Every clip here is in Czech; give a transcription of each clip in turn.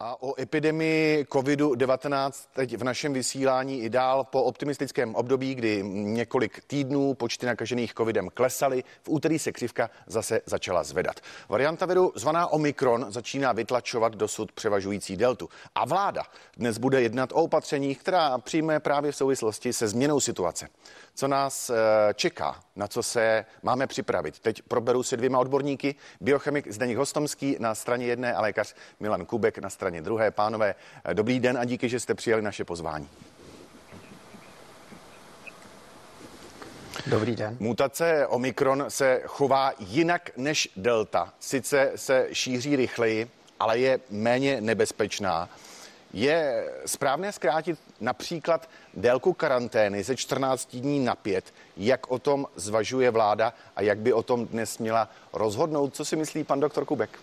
A o epidemii COVID-19 teď v našem vysílání i dál po optimistickém období, kdy několik týdnů počty nakažených covidem klesaly, v úterý se křivka zase začala zvedat. Varianta viru zvaná Omikron začíná vytlačovat dosud převažující deltu. A vláda dnes bude jednat o opatřeních, která přijme právě v souvislosti se změnou situace. Co nás eh, čeká, na co se máme připravit? Teď proberu se dvěma odborníky, biochemik Zdeněk Hostomský na straně jedné a lékař Milan Kubek na straně straně druhé. Pánové, dobrý den a díky, že jste přijali naše pozvání. Dobrý den. Mutace Omikron se chová jinak než Delta. Sice se šíří rychleji, ale je méně nebezpečná. Je správné zkrátit například délku karantény ze 14 dní na 5. Jak o tom zvažuje vláda a jak by o tom dnes měla rozhodnout? Co si myslí pan doktor Kubek?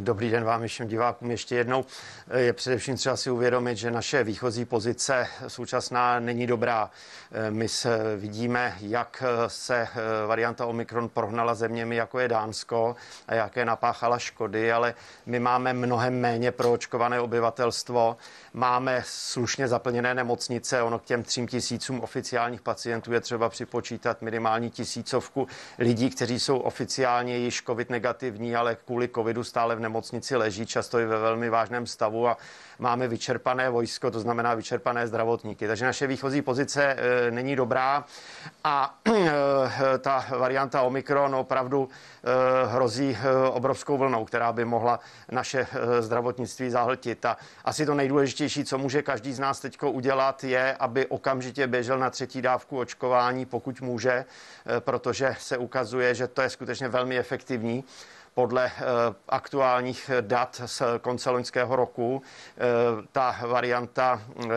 Dobrý den vám všem divákům ještě jednou. Eh, je především třeba si uvědomit, že naše výchozí pozice současná není dobrá. Eh, my se vidíme, jak se varianta Omikron prohnala zeměmi, jako je Dánsko a jaké napáchala škody, ale my máme mnohem méně proočkované obyvatelstvo, máme slušně zaplněné nemocnice, ono k těm třím tisícům oficiálních pacientů je třeba připočítat minimální tisícovku lidí, kteří jsou oficiálně již covid negativní, ale kvůli covid covidu stále v nemocnici leží, často i ve velmi vážném stavu a máme vyčerpané vojsko, to znamená vyčerpané zdravotníky. Takže naše výchozí pozice e, není dobrá a e, ta varianta Omikron opravdu e, hrozí obrovskou vlnou, která by mohla naše zdravotnictví zahltit. A asi to nejdůležitější, co může každý z nás teď udělat, je, aby okamžitě běžel na třetí dávku očkování, pokud může, protože se ukazuje, že to je skutečně velmi efektivní podle eh, aktuálních dat z konce loňského roku. Eh, ta varianta eh,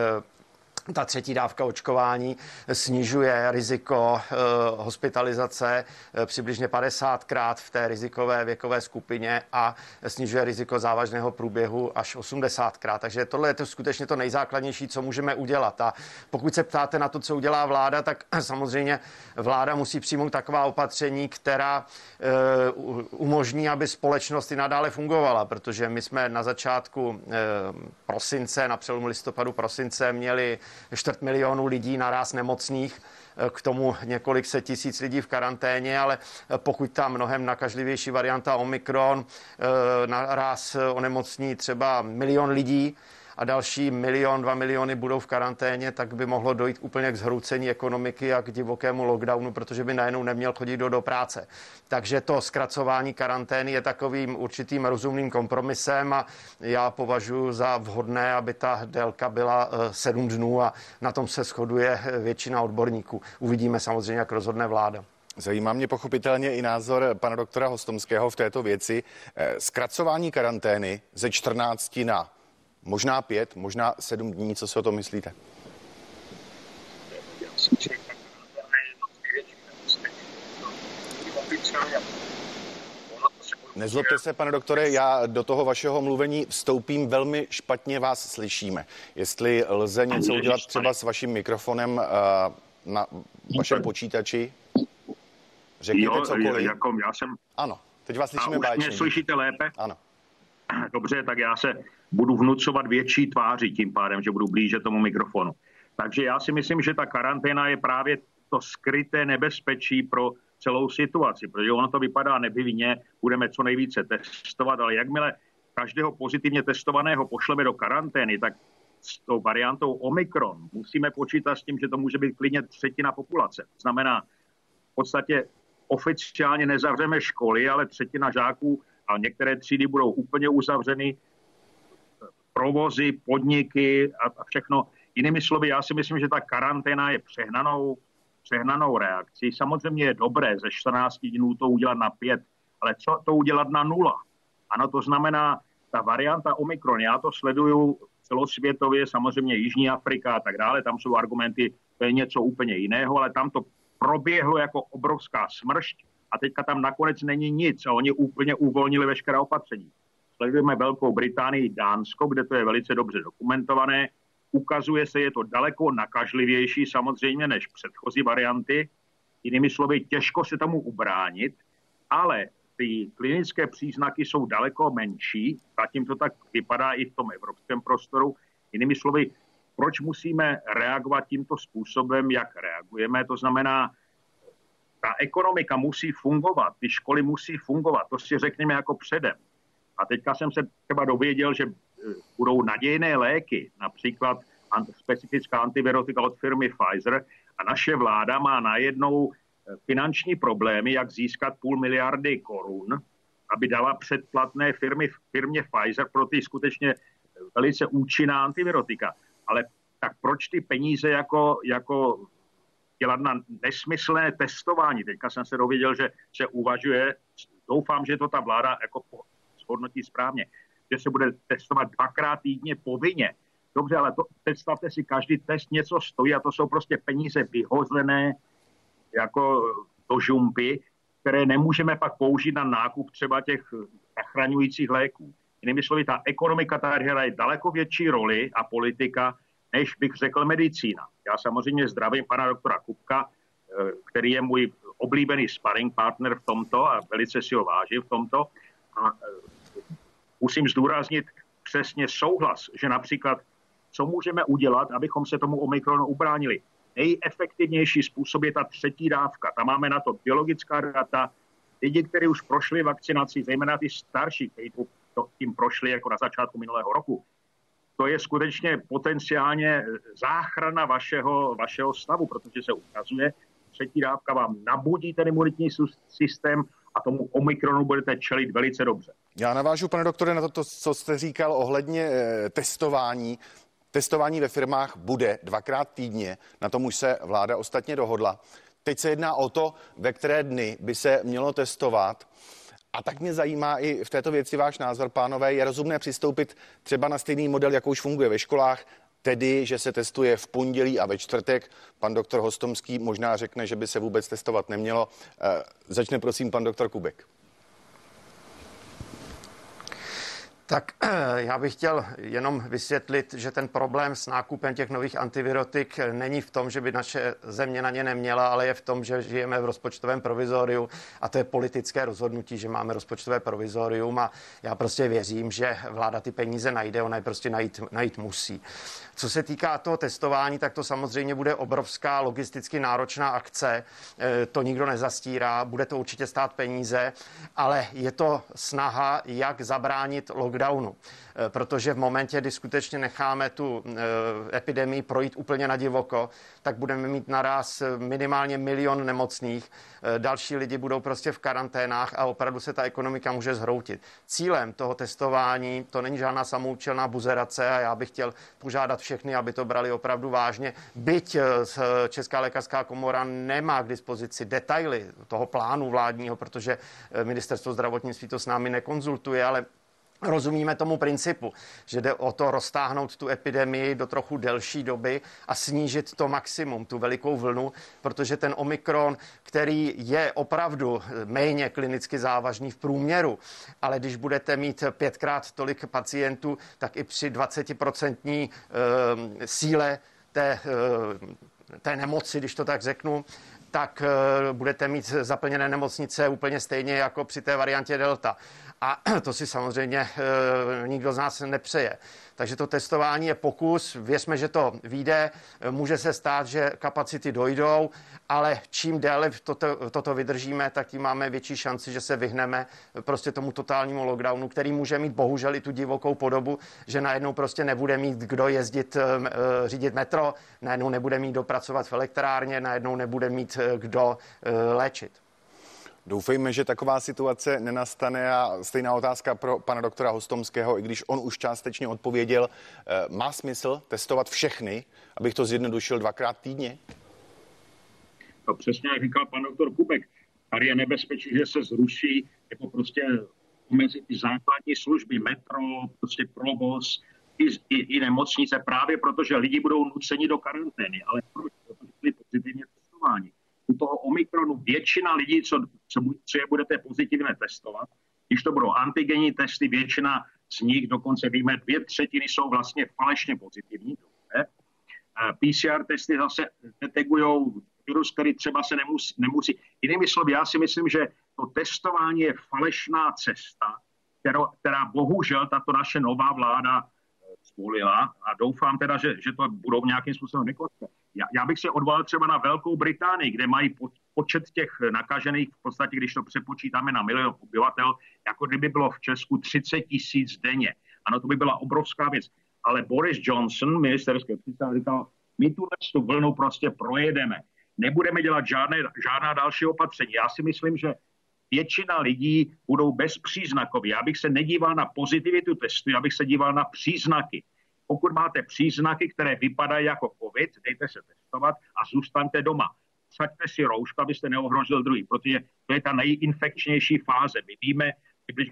ta třetí dávka očkování snižuje riziko eh, hospitalizace eh, přibližně 50krát v té rizikové věkové skupině a snižuje riziko závažného průběhu až 80krát. Takže tohle je to skutečně to nejzákladnější, co můžeme udělat. A pokud se ptáte na to, co udělá vláda, tak samozřejmě vláda musí přijmout taková opatření, která eh, umožní, aby společnost i nadále fungovala, protože my jsme na začátku prosince, na přelomu listopadu prosince měli čtvrt milionu lidí naraz nemocných, eh, k tomu několik set tisíc lidí v karanténě, ale eh, pokud ta mnohem nakažlivější varianta Omikron eh, naraz onemocní třeba milion lidí, a další milion, dva miliony budou v karanténě, tak by mohlo dojít úplně k zhroucení ekonomiky a k divokému lockdownu, protože by najednou neměl chodit do, do práce. Takže to zkracování karantény je takovým určitým rozumným kompromisem a já považuji za vhodné, aby ta délka byla eh, sedm dnů a na tom se shoduje eh, většina odborníků. Uvidíme samozřejmě, jak rozhodne vláda. Zajímá mě pochopitelně i názor pana doktora Hostomského v této věci. Eh, zkracování karantény ze 14 na možná pět, možná sedm dní. Co si o tom myslíte? Nezlobte se, pane doktore, já do toho vašeho mluvení vstoupím velmi špatně, vás slyšíme. Jestli lze něco udělat třeba s vaším mikrofonem uh, na vašem počítači? Řekněte cokoliv. Jako já jsem... Ano, teď vás slyšíme už mě slyšíte lépe? Ano. Dobře, tak já se budu vnucovat větší tváři tím pádem, že budu blíže tomu mikrofonu. Takže já si myslím, že ta karanténa je právě to skryté nebezpečí pro celou situaci, protože ono to vypadá nebyvinně, budeme co nejvíce testovat, ale jakmile každého pozitivně testovaného pošleme do karantény, tak s tou variantou Omikron musíme počítat s tím, že to může být klidně třetina populace. Znamená, v podstatě oficiálně nezavřeme školy, ale třetina žáků a některé třídy budou úplně uzavřeny, provozy, podniky a, a všechno. Jinými slovy, já si myslím, že ta karanténa je přehnanou, přehnanou reakcí. Samozřejmě je dobré ze 14 dnů to udělat na 5, ale co to udělat na nula? Ano, to znamená, ta varianta Omikron, já to sleduju celosvětově, samozřejmě Jižní Afrika a tak dále, tam jsou argumenty, to je něco úplně jiného, ale tam to proběhlo jako obrovská smršť a teďka tam nakonec není nic a oni úplně uvolnili veškerá opatření. Sledujeme Velkou Británii, Dánsko, kde to je velice dobře dokumentované. Ukazuje se, je to daleko nakažlivější samozřejmě než předchozí varianty. Jinými slovy, těžko se tomu ubránit, ale ty klinické příznaky jsou daleko menší, zatím to tak vypadá i v tom evropském prostoru. Jinými slovy, proč musíme reagovat tímto způsobem, jak reagujeme? To znamená, ta ekonomika musí fungovat, ty školy musí fungovat, to si řekněme jako předem. A teďka jsem se třeba dověděl, že e, budou nadějné léky, například specifická antivirotika od firmy Pfizer a naše vláda má najednou e, finanční problémy, jak získat půl miliardy korun, aby dala předplatné firmy, firmě Pfizer pro ty skutečně velice účinná antivirotika. Ale tak proč ty peníze jako, jako dělat na nesmyslné testování? Teďka jsem se dověděl, že se uvažuje, doufám, že to ta vláda jako zhodnotí správně, že se bude testovat dvakrát týdně povinně. Dobře, ale to, představte si, každý test něco stojí a to jsou prostě peníze vyhozené jako do žumpy, které nemůžeme pak použít na nákup třeba těch zachraňujících léků. Jinými slovy, ta ekonomika tady hraje daleko větší roli a politika, než bych řekl medicína. Já samozřejmě zdravím pana doktora Kupka, eh, který je můj oblíbený sparring partner v tomto a velice si ho vážím v tomto. A eh, musím zdůraznit přesně souhlas, že například co můžeme udělat, abychom se tomu Omikronu ubránili. Nejefektivnější způsob je ta třetí dávka. Tam máme na to biologická data, lidi, kteří už prošli vakcinaci, zejména ty starší, kteří tím prošli jako na začátku minulého roku, to je skutečně potenciálně záchrana vašeho, vašeho stavu, protože se ukazuje, třetí dávka vám nabudí ten imunitní systém a tomu omikronu budete čelit velice dobře. Já navážu, pane doktore, na to, co jste říkal ohledně e, testování. Testování ve firmách bude dvakrát týdně, na tom už se vláda ostatně dohodla. Teď se jedná o to, ve které dny by se mělo testovat. A tak mě zajímá i v této věci váš názor, pánové. Je rozumné přistoupit třeba na stejný model, jako už funguje ve školách, tedy, že se testuje v pondělí a ve čtvrtek. Pan doktor Hostomský možná řekne, že by se vůbec testovat nemělo. E, začne prosím pan doktor Kubek. Tak já bych chtěl jenom vysvětlit, že ten problém s nákupem těch nových antivirotik není v tom, že by naše země na ně neměla, ale je v tom, že žijeme v rozpočtovém provizoriu a to je politické rozhodnutí, že máme rozpočtové provizorium a já prostě věřím, že vláda ty peníze najde, ona je prostě najít, najít musí. Co se týká toho testování, tak to samozřejmě bude obrovská logisticky náročná akce. E, to nikdo nezastírá, bude to určitě stát peníze, ale je to snaha, jak zabránit lockdownu. Eh, protože v momentě, kdy skutečně necháme tu eh, epidemii projít úplně na divoko, tak budeme mít naraz eh, minimálně milion nemocných, další lidi budou prostě v karanténách a opravdu se ta ekonomika může zhroutit. Cílem toho testování to není žádná samoučelná buzerace a já bych chtěl požádat všechny, aby to brali opravdu vážně. Byť Česká lékařská komora nemá k dispozici detaily toho plánu vládního, protože ministerstvo zdravotnictví to s námi nekonzultuje, ale Rozumíme tomu principu, že jde o to roztáhnout tu epidemii do trochu delší doby a snížit to maximum, tu velikou vlnu, protože ten omikron, který je opravdu méně klinicky závažný v průměru, ale když budete mít pětkrát tolik pacientů, tak i při 20% eh, síle té, eh, té nemoci, když to tak řeknu, tak eh, budete mít zaplněné nemocnice úplně stejně jako při té variantě Delta. A to si samozřejmě eh, nikdo z nás nepřeje. Takže to testování je pokus, věřme, že to vyjde, může se stát, že kapacity dojdou, ale čím déle toto, toto vydržíme, tak tím máme větší šanci, že se vyhneme prostě tomu totálnímu lockdownu, který může mít bohužel i tu divokou podobu, že najednou prostě nebude mít kdo jezdit, eh, eh, řídit metro, najednou nebude mít dopracovat v elektrárně, najednou nebude mít kdo léčit. Doufejme, že taková situace nenastane a stejná otázka pro pana doktora Hostomského, i když on už částečně odpověděl, eh, má smysl testovat všechny, abych to zjednodušil dvakrát týdně? No přesně jak říkal pan doktor Kubek, tady je nebezpečí, že se zruší jako prostě omezit ty základní služby, metro, prostě provoz, i, i, i nemocnice, právě protože lidi budou nuceni do karantény. Ale proč? Protože byli pozitivně testováni toho Omikronu většina lidí, co, co, co je budete pozitivně testovat, když to budou antigenní testy, většina z nich, dokonce víme, dvě třetiny jsou vlastně falešně pozitivní. Dobře. PCR testy zase detegují virus, který třeba se nemusí, nemusí. Jinými slovy, já si myslím, že to testování je falešná cesta, kterou, která bohužel tato naše nová vláda zvolila a doufám teda, že, že to budou nějakým způsobem nekonce. Já, já bych se odvolal třeba na Velkou Británii, kde mají po, počet těch nakažených, v podstatě, když to přepočítáme na milion obyvatel, jako kdyby bylo v Česku 30 tisíc denně. Ano, to by byla obrovská věc. Ale Boris Johnson, ministerský předseda, říkal, my tu tu vlnu prostě projedeme. Nebudeme dělat žádné, žádná další opatření. Já si myslím, že většina lidí budou bezpříznakoví. Já bych se nedíval na pozitivitu testu, já bych se díval na příznaky. Pokud máte příznaky, které vypadají jako COVID, dejte se testovat a zůstaňte doma. Saďte si roušku, abyste neohrožil druhý, protože to je ta nejinfekčnější fáze. My víme,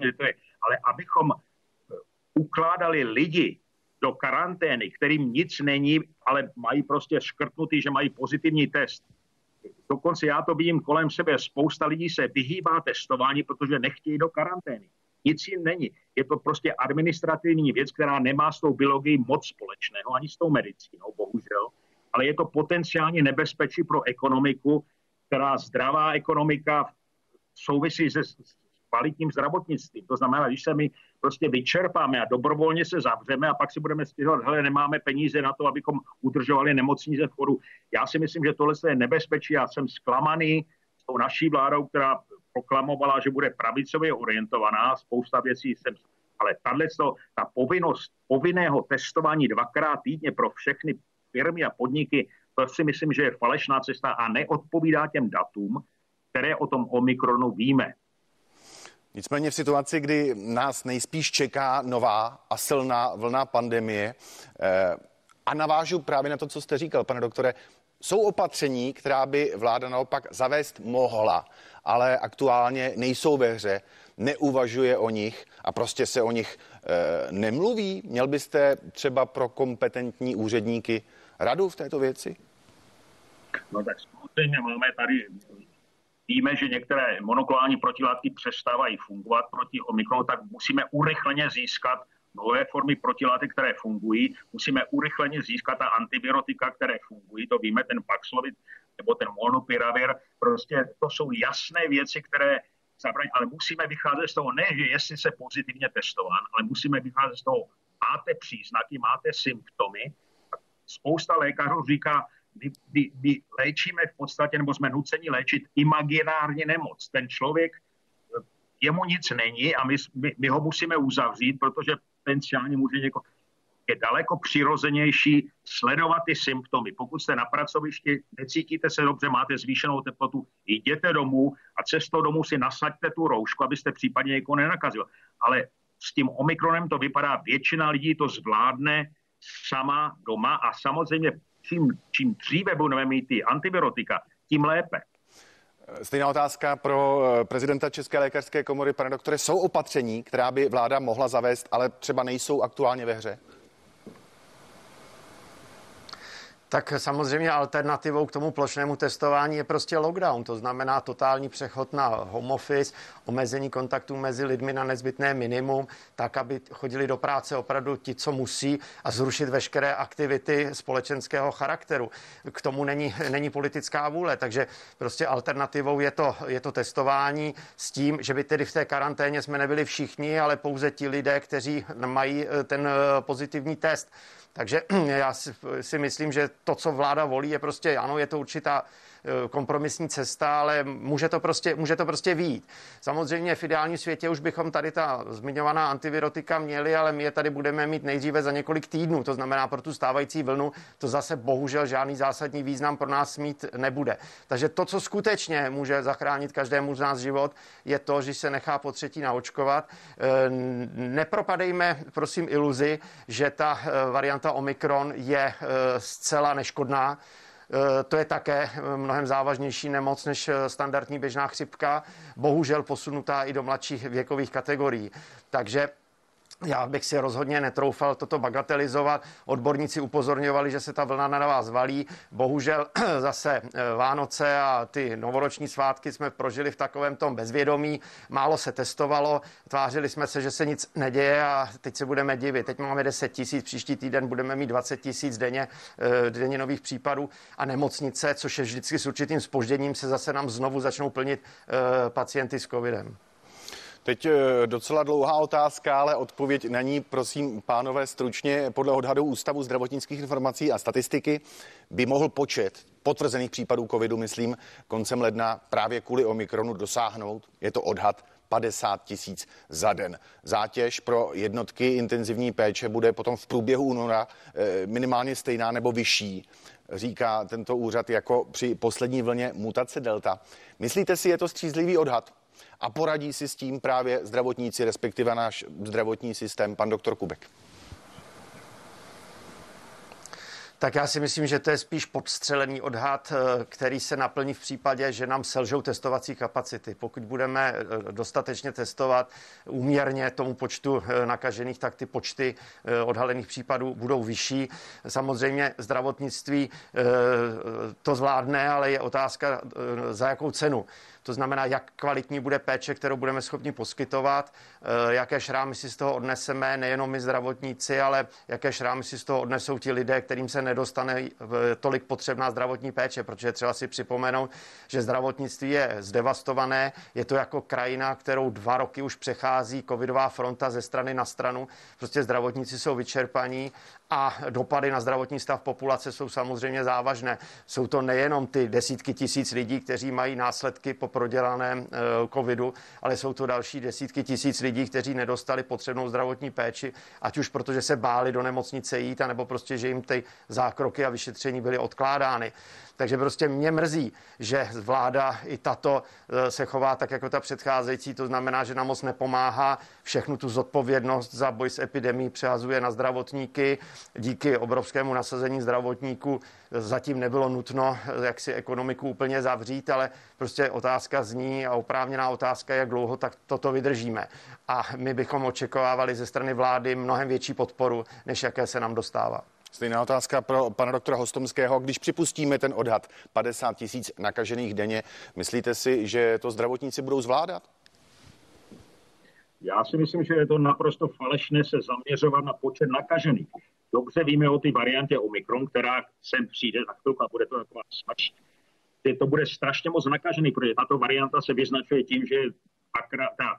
že to je. Ale abychom eh, ukládali lidi do karantény, kterým nic není, ale mají prostě škrtnutý, že mají pozitivní test, dokonce já to vidím kolem sebe, spousta lidí se vyhýbá testování, protože nechtějí do karantény. Nic jim není. Je to prostě administrativní věc, která nemá s tou biologií moc společného, ani s tou medicínou, bohužel, ale je to potenciálně nebezpečí pro ekonomiku, která zdravá ekonomika souvisí se kvalitním zdravotnictvím. To znamená, když se my prostě vyčerpáme a dobrovolně se zavřeme a pak si budeme stěžovat, hele, nemáme peníze na to, abychom udržovali nemocnice v chodu. Já si myslím, že tohle je nebezpečí. Já jsem zklamaný s tou naší vládou, která proklamovala, že bude pravicově orientovaná. Spousta věcí jsem ale tahle ta povinnost povinného testování dvakrát týdně pro všechny firmy a podniky, to si myslím, že je falešná cesta a neodpovídá těm datům, které o tom Omikronu víme. Nicméně v situaci, kdy nás nejspíš čeká nová a silná vlna pandemie, eh, a navážu právě na to, co jste říkal, pane doktore, jsou opatření, která by vláda naopak zavést mohla, ale aktuálně nejsou ve hře, neuvažuje o nich a prostě se o nich e, nemluví. Měl byste třeba pro kompetentní úředníky radu v této věci? No tak samozřejmě máme tady víme, že některé monoklonální protilátky přestávají fungovat proti Omikronu, tak musíme urychleně získat nové formy protilátek, které fungují. Musíme urychleně získat ta antibiotika, které fungují. To víme, ten Paxlovid nebo ten Monopiravir. Prostě to jsou jasné věci, které zabraní, ale musíme vycházet z toho, ne, že jestli se pozitivně testován, ale musíme vycházet z toho, máte příznaky, máte symptomy. Spousta lékařů říká, my, my, my léčíme v podstatě, nebo jsme nuceni léčit imaginární nemoc. Ten člověk, jemu nic není a my, my, my ho musíme uzavřít, protože potenciálně může někoho je daleko přirozenější sledovat ty symptomy. Pokud jste na pracovišti, necítíte se dobře, máte zvýšenou teplotu, jděte domů a cestou domů si nasaďte tu roušku, abyste případně někoho nenakazil. Ale s tím omikronem to vypadá, většina lidí to zvládne sama doma a samozřejmě čím, čím dříve budeme mít ty antibiotika, tím lépe. Stejná otázka pro eh, prezidenta České lékařské komory, pane doktore. Jsou opatření, která by vláda mohla zavést, ale třeba nejsou aktuálně ve hře? Tak samozřejmě alternativou k tomu plošnému testování je prostě lockdown, to znamená totální přechod na home office, omezení kontaktů mezi lidmi na nezbytné minimum, tak, aby chodili do práce opravdu ti, co musí a zrušit veškeré aktivity společenského charakteru. K tomu není, není politická vůle, takže prostě alternativou je to, je to testování s tím, že by tedy v té karanténě jsme nebyli všichni, ale pouze ti lidé, kteří mají eh, ten eh, pozitivní test. Takže já si myslím, že to, co vláda volí, je prostě, ano, je to určitá kompromisní cesta, ale může to prostě, může to prostě výjít. Samozřejmě v ideálním světě už bychom tady ta zmiňovaná antivirotika měli, ale my je tady budeme mít nejdříve za několik týdnů. To znamená, pro tu stávající vlnu to zase bohužel žádný zásadní význam pro nás mít nebude. Takže to, co skutečně může zachránit každému z nás život, je to, že se nechá po třetí naočkovat. Eh, nepropadejme, prosím, iluzi, že ta eh, varianta Omikron je zcela neškodná. Eh, to je také eh, mnohem závažnější nemoc než eh, standardní běžná chřipka, bohužel posunutá i do mladších věkových kategorií. Takže já bych si rozhodně netroufal toto bagatelizovat. Odborníci upozorňovali, že se ta vlna na vás valí. Bohužel zase eh, Vánoce a ty novoroční svátky jsme prožili v takovém tom bezvědomí. Málo se testovalo, tvářili jsme se, že se nic neděje a teď se budeme divit. Teď máme 10 tisíc, příští týden budeme mít 20 tisíc denně, eh, denně nových případů a nemocnice, což je vždycky s určitým spožděním, se zase nám znovu začnou plnit eh, pacienty s covidem. Teď eh, docela dlouhá otázka, ale odpověď na ní, prosím, pánové, stručně. Podle odhadu Ústavu zdravotnických informací a statistiky by mohl počet potvrzených případů covidu, myslím, koncem ledna právě kvůli Omikronu dosáhnout, je to odhad, 50 tisíc za den. Zátěž pro jednotky intenzivní péče bude potom v průběhu února eh, minimálně stejná nebo vyšší, říká tento úřad jako při poslední vlně mutace Delta. Myslíte si, je to střízlivý odhad? A poradí si s tím právě zdravotníci, respektive náš zdravotní systém, pan doktor Kubek. Tak já si myslím, že to je spíš podstřelený odhad, eh, který se naplní v případě, že nám selžou testovací kapacity. Pokud budeme eh, dostatečně testovat úměrně tomu počtu eh, nakažených, tak ty počty odhalených případů budou vyšší. Samozřejmě zdravotnictví to zvládne, ale je otázka, za jakou cenu. To znamená, jak kvalitní bude péče, kterou budeme schopni poskytovat, eh, jaké šrámy si z toho odneseme, nejenom my zdravotníci, ale jaké šrámy si z toho odnesou ti lidé, kterým se nedostane tolik potřebná zdravotní péče, protože třeba si připomenout, že zdravotnictví je zdevastované, je to jako krajina, kterou dva roky už přechází covidová fronta ze strany na stranu. Prostě zdravotníci jsou vyčerpaní a dopady na zdravotní stav populace jsou samozřejmě závažné. Jsou to nejenom ty desítky tisíc lidí, kteří mají následky po prodělaném eh, covidu, ale jsou to další desítky tisíc lidí, kteří nedostali potřebnou zdravotní péči, ať už protože se báli do nemocnice jít, anebo prostě, že jim ty zákroky a vyšetření byly odkládány. Takže prostě mě mrzí, že vláda i tato eh, se chová tak jako ta předcházející, to znamená, že nám moc nepomáhá, všechnu tu zodpovědnost za boj s epidemí přehazuje na zdravotníky. Díky obrovskému nasazení zdravotníků zatím nebylo nutno jak si ekonomiku úplně zavřít, ale prostě otázka zní a oprávněná otázka, jak dlouho tak toto vydržíme. A my bychom očekávali ze strany vlády mnohem větší podporu, než jaké se nám dostává. Stejná otázka pro pana doktora Hostomského. Když připustíme ten odhad 50 tisíc nakažených denně, myslíte si, že to zdravotníci budou zvládat? Já si myslím, že je to naprosto falešné se zaměřovat na počet nakažených. Dobře víme o té variantě Omikron, která sem přijde za chvilku a bude to taková smač. To bude strašně moc nakažený, protože tato varianta se vyznačuje tím, že je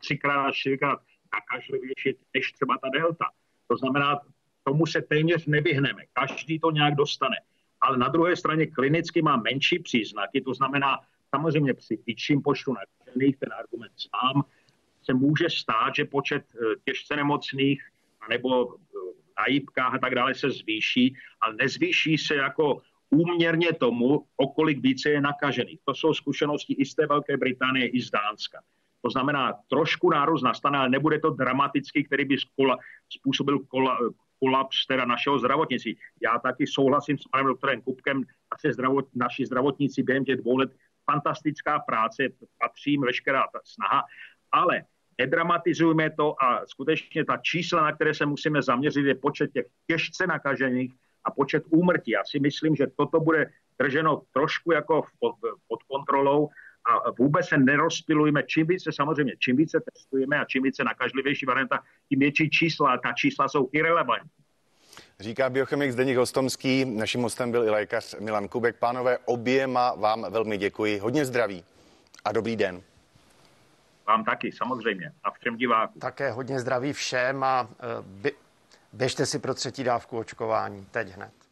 třikrát, čtyřikrát nakažlivější než třeba ta delta. To znamená, tomu se téměř nevyhneme. Každý to nějak dostane. Ale na druhé straně klinicky má menší příznaky, to znamená samozřejmě při větším počtu nakažených, ten argument znám, se může stát, že počet eh, těžce nemocných nebo na jípkách a tak dále se zvýší, ale nezvýší se jako úměrně tomu, o kolik více je nakažených. To jsou zkušenosti i z té Velké Británie, i z Dánska. To znamená, trošku nárůst nastane, ale nebude to dramatický, který by způsobil kola, kolaps teda našeho zdravotnictví. Já taky souhlasím s panem doktorem Kupkem, naše zdravot, naši zdravotníci během těch dvou let fantastická práce, patří jim veškerá snaha, ale nedramatizujme to a skutečně ta čísla, na které se musíme zaměřit, je počet těch těžce nakažených a počet úmrtí. Já si myslím, že toto bude drženo trošku jako pod, pod kontrolou a vůbec se nerozpilujeme. Čím více samozřejmě, čím více testujeme a čím více nakažlivější varianta, tím větší čísla. Ta čísla jsou irrelevantní. Říká biochemik Zdeněk Hostomský, naším hostem byl i lékař Milan Kubek. Pánové, oběma vám velmi děkuji. Hodně zdraví a dobrý den. Vám taky, samozřejmě. A všem divákům. Také hodně zdraví všem a e, běžte si pro třetí dávku očkování teď hned.